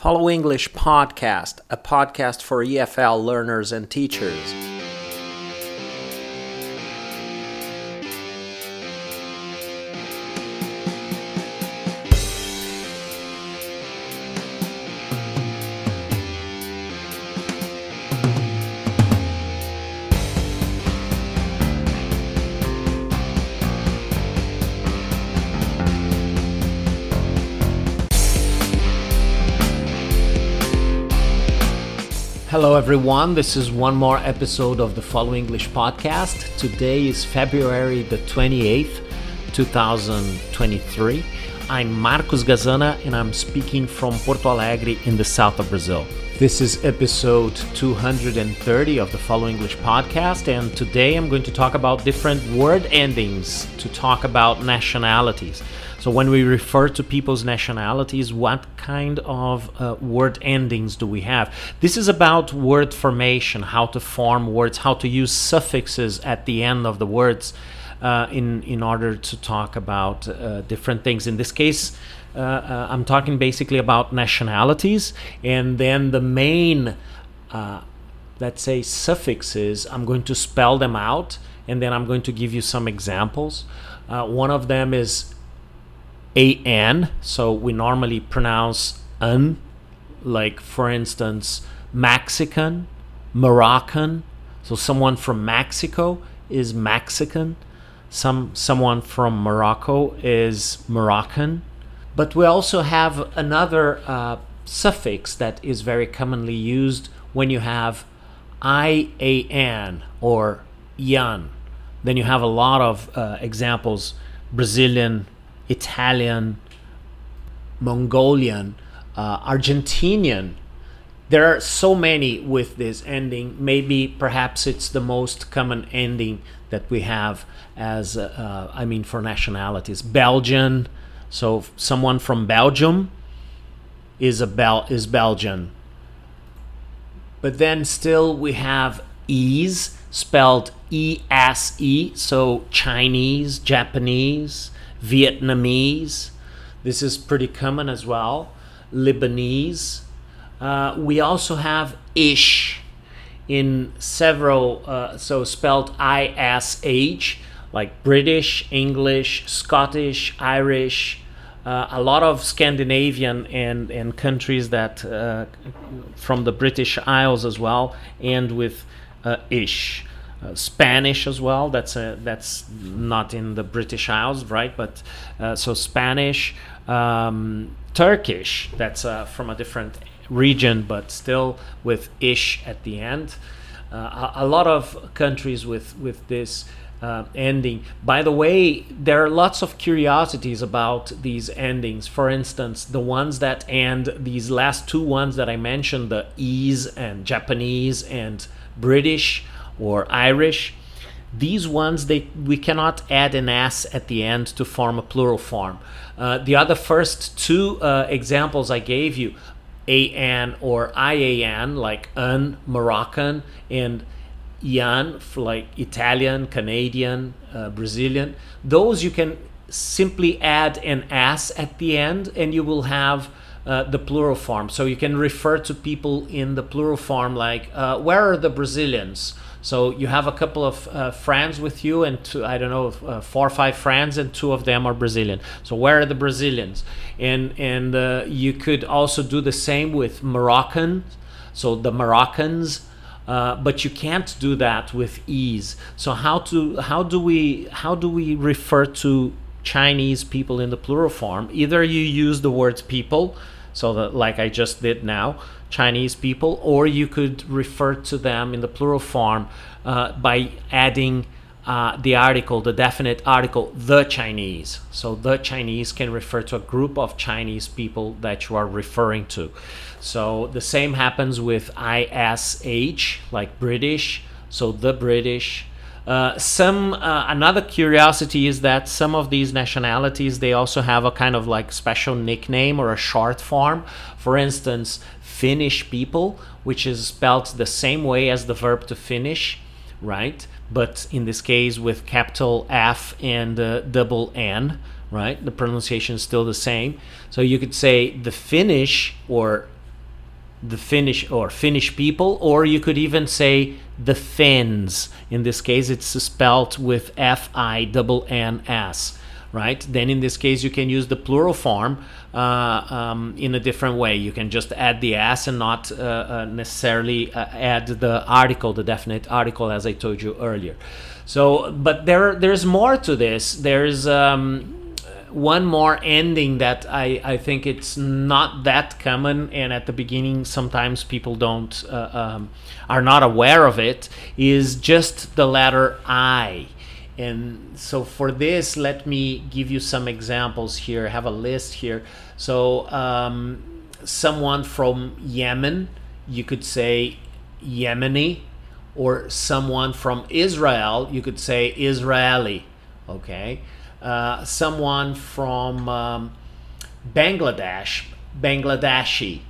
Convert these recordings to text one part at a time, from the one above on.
Follow English Podcast, a podcast for EFL learners and teachers. Hello, everyone. This is one more episode of the Follow English podcast. Today is February the 28th, 2023. I'm Marcos Gazana and I'm speaking from Porto Alegre in the south of Brazil. This is episode 230 of the Follow English podcast, and today I'm going to talk about different word endings to talk about nationalities. So, when we refer to people's nationalities, what kind of uh, word endings do we have? This is about word formation, how to form words, how to use suffixes at the end of the words uh, in, in order to talk about uh, different things. In this case, uh, uh, I'm talking basically about nationalities, and then the main, uh, let's say, suffixes, I'm going to spell them out, and then I'm going to give you some examples. one of them is an so we normally pronounce an like for instance mexican moroccan so someone from mexico is mexican some someone from morocco is moroccan but we also have another uh, suffix that is very commonly used when you have ian or yan. Then you have a lot of uh, examples brazilian Italian, Mongolian, uh, Argentinian. There are so many with this ending. Maybe perhaps it's the most common ending that we have as, uh, I mean, for nationalities. Belgian, so someone from Belgium is a Bel- is Belgian. But then still we have ease spelled E S E, so Chinese, Japanese, Vietnamese. This is pretty common as well. Lebanese. Uh, we also have ish in several, uh, so spelled I S H, like British, English, Scottish, Irish, uh, a lot of Scandinavian and, and countries that uh, from the British Isles as well, and with uh, ish. Uh, Spanish as well. That's a, that's not in the British Isles, right? But uh, so Spanish, um, Turkish. That's uh, from a different region, but still with ish at the end. Uh, a, a, lot of countries with with this. Uh, ending. By the way, there are lots of curiosities about these endings. For instance, the ones that end, these last two ones that I mentioned, the E's and Japanese and British, or Irish. These ones, they we cannot add an s at the end to form a plural form. Uh, the other first two uh, examples I gave you, an or ian, like un Moroccan, and yan, like Italian, Canadian, uh, Brazilian. Those you can simply add an s at the end, and you will have uh, the plural form. So you can refer to people in the plural form, like, uh, where are the Brazilians? So you have a couple of uh, friends with you, and two, I don't know, uh, four or five friends, and two of them are Brazilian. So where are the Brazilians? And and uh, you could also do the same with Moroccan. So the Moroccans. Uh, but you can't do that with ease. So how to how do we how do we refer to Chinese people in the plural form? Either you use the word people, so that like I just did now, Chinese people, or you could refer to them in the plural form uh, by adding uh, the article, the definite article, the Chinese. So the Chinese can refer to a group of Chinese people that you are referring to. So the same happens with ISH, like British. So the British, uh, some uh, another curiosity is that some of these nationalities they also have a kind of like special nickname or a short form. For instance, Finnish people, which is spelled the same way as the verb to finish, right? But in this case with capital F and uh, double N, right? The pronunciation is still the same. So you could say the Finnish or the Finnish or Finnish people, or you could even say the Finns. In this case, it's spelled with F I N N S, right? Then in this case, you can use the plural form uh, um, in a different way. You can just add the s and not uh, uh, necessarily uh, add the article, the definite article, as I told you earlier. So, but there, there's more to this. There's um, one more ending that I, I think it's not that common and at the beginning sometimes people don't uh, um, are not aware of it is just the letter I. And so for this let me give you some examples here. I have a list here. So um, someone from Yemen you could say Yemeni or someone from Israel you could say Israeli okay uh, someone from um, Bangladesh, Bangladeshi.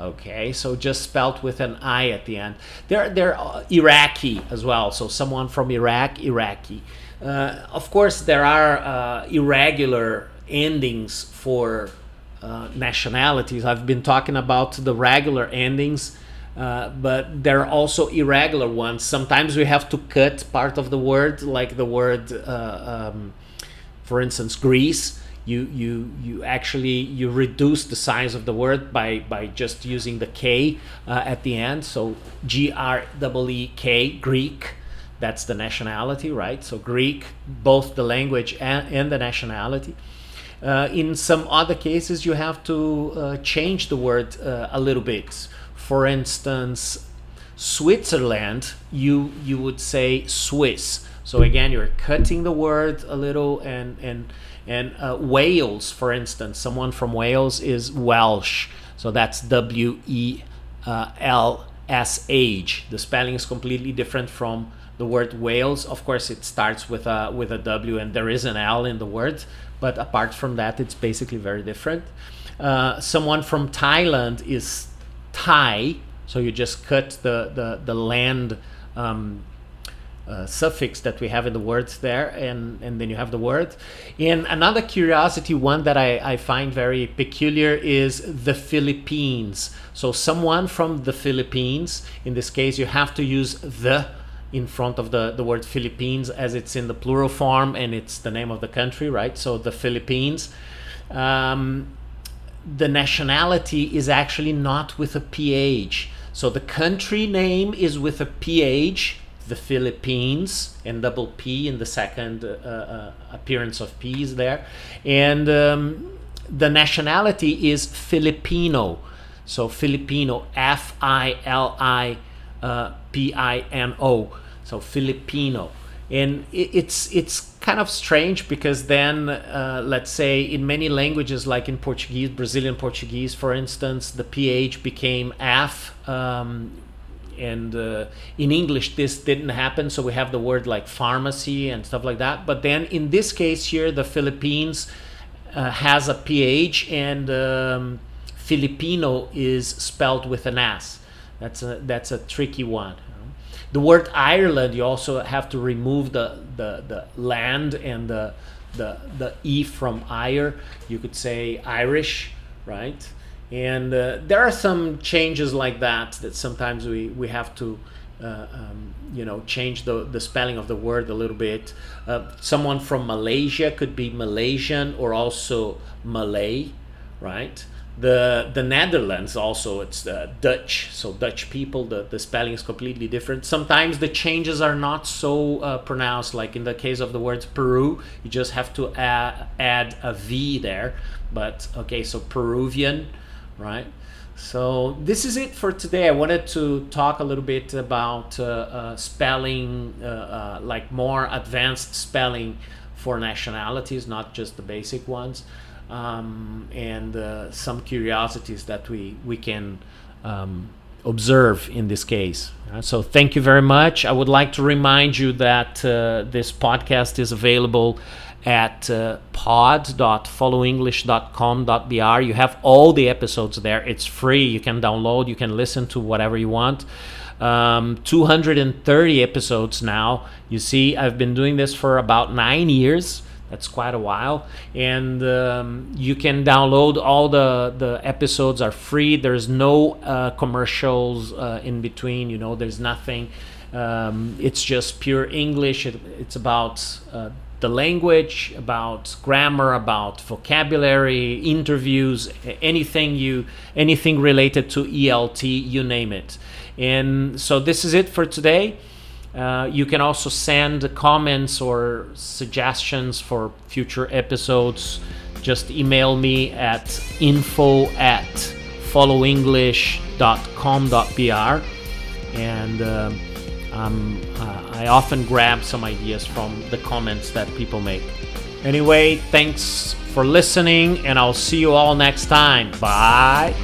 Okay, so just spelt with an I at the end. They're, they're uh, Iraqi as well, so someone from Iraq, Iraqi. Uh, of course, there are uh, irregular endings for uh, nationalities. I've been talking about the regular endings. Uh, but there are also irregular ones. Sometimes we have to cut part of the word, like the word um, for instance, Greece, you you you actually you reduce the size of the word by by just using the k uh, at the end. So G R E E K Greek. That's the nationality, right? So Greek, both the language and, and the nationality. Uh, in some other cases, you have to uh, change the word uh, a little bit. For instance, Switzerland, you you would say Swiss so again, you're cutting the word a little, and and and uh, Wales, for instance, someone from Wales is Welsh. So that's W E L S H. The spelling is completely different from the word Wales. Of course, it starts with a with a W, and there is an L in the word. But apart from that, it's basically very different. Uh, someone from Thailand is Thai. So you just cut the the the land. Um, uh, suffix that we have in the words there, and, and then you have the word. And another curiosity, one that I, I find very peculiar, is the Philippines. So, someone from the Philippines, in this case, you have to use the in front of the, the word Philippines as it's in the plural form and it's the name of the country, right? So, the Philippines. Um, the nationality is actually not with a PH. So, the country name is with a PH the Philippines and double P in the second uh, uh, appearance of P is there. And um, the nationality is Filipino. So Filipino, F I L I P I N O. So Filipino. And it's it's kind of strange because then, uh, let's say, in many languages, like in Portuguese, Brazilian Portuguese, for instance, the PH became F um, and uh, in english this didn't happen so we have the word like pharmacy and stuff like that. But then in this case here the philippines uh, has a ph and um, filipino is spelled with an s. That's a that's a tricky one the word ireland you also have to remove the the, the land and the the the e from ire you could say irish right? And uh, there are some changes like that that sometimes we, we have to uh, um, you know change the, the spelling of the word a little bit. Uh, someone from malaysia could be malaysian or also malay right the the netherlands also it's uh, dutch so dutch people the, the spelling is completely different sometimes the changes are not so uh, pronounced like in the case of the word peru you just have to add, add a v there but okay so peruvian right? So this is it for today. I wanted to talk a little bit about uh, uh, spelling, uh, uh like more advanced spelling for nationalities, not just the basic ones, um, and uh, some curiosities that we we can um, observe in this case. So thank you very much. I would like to remind you that uh, this podcast is available at uh, pod.followenglish.com.br. You have all the episodes there. It's free. You can download, you can listen to whatever you want. Um, 230 episodes now. You see, I've been doing this for about nine years. That's quite a while, and um, you can download all the the episodes are free. There's no uh, commercials uh, in between. You know, there's nothing. Um, it's just pure English. It, it's about uh, the language, about grammar, about vocabulary, interviews, anything you anything related to ELT, you name it. And so this is it for today. Uh, you can also send comments or suggestions for future episodes. Just email me at info at followenglish.com.br and uh, um, uh, I often grab some ideas from the comments that people make. Anyway, thanks for listening, and I'll see you all next time. Bye.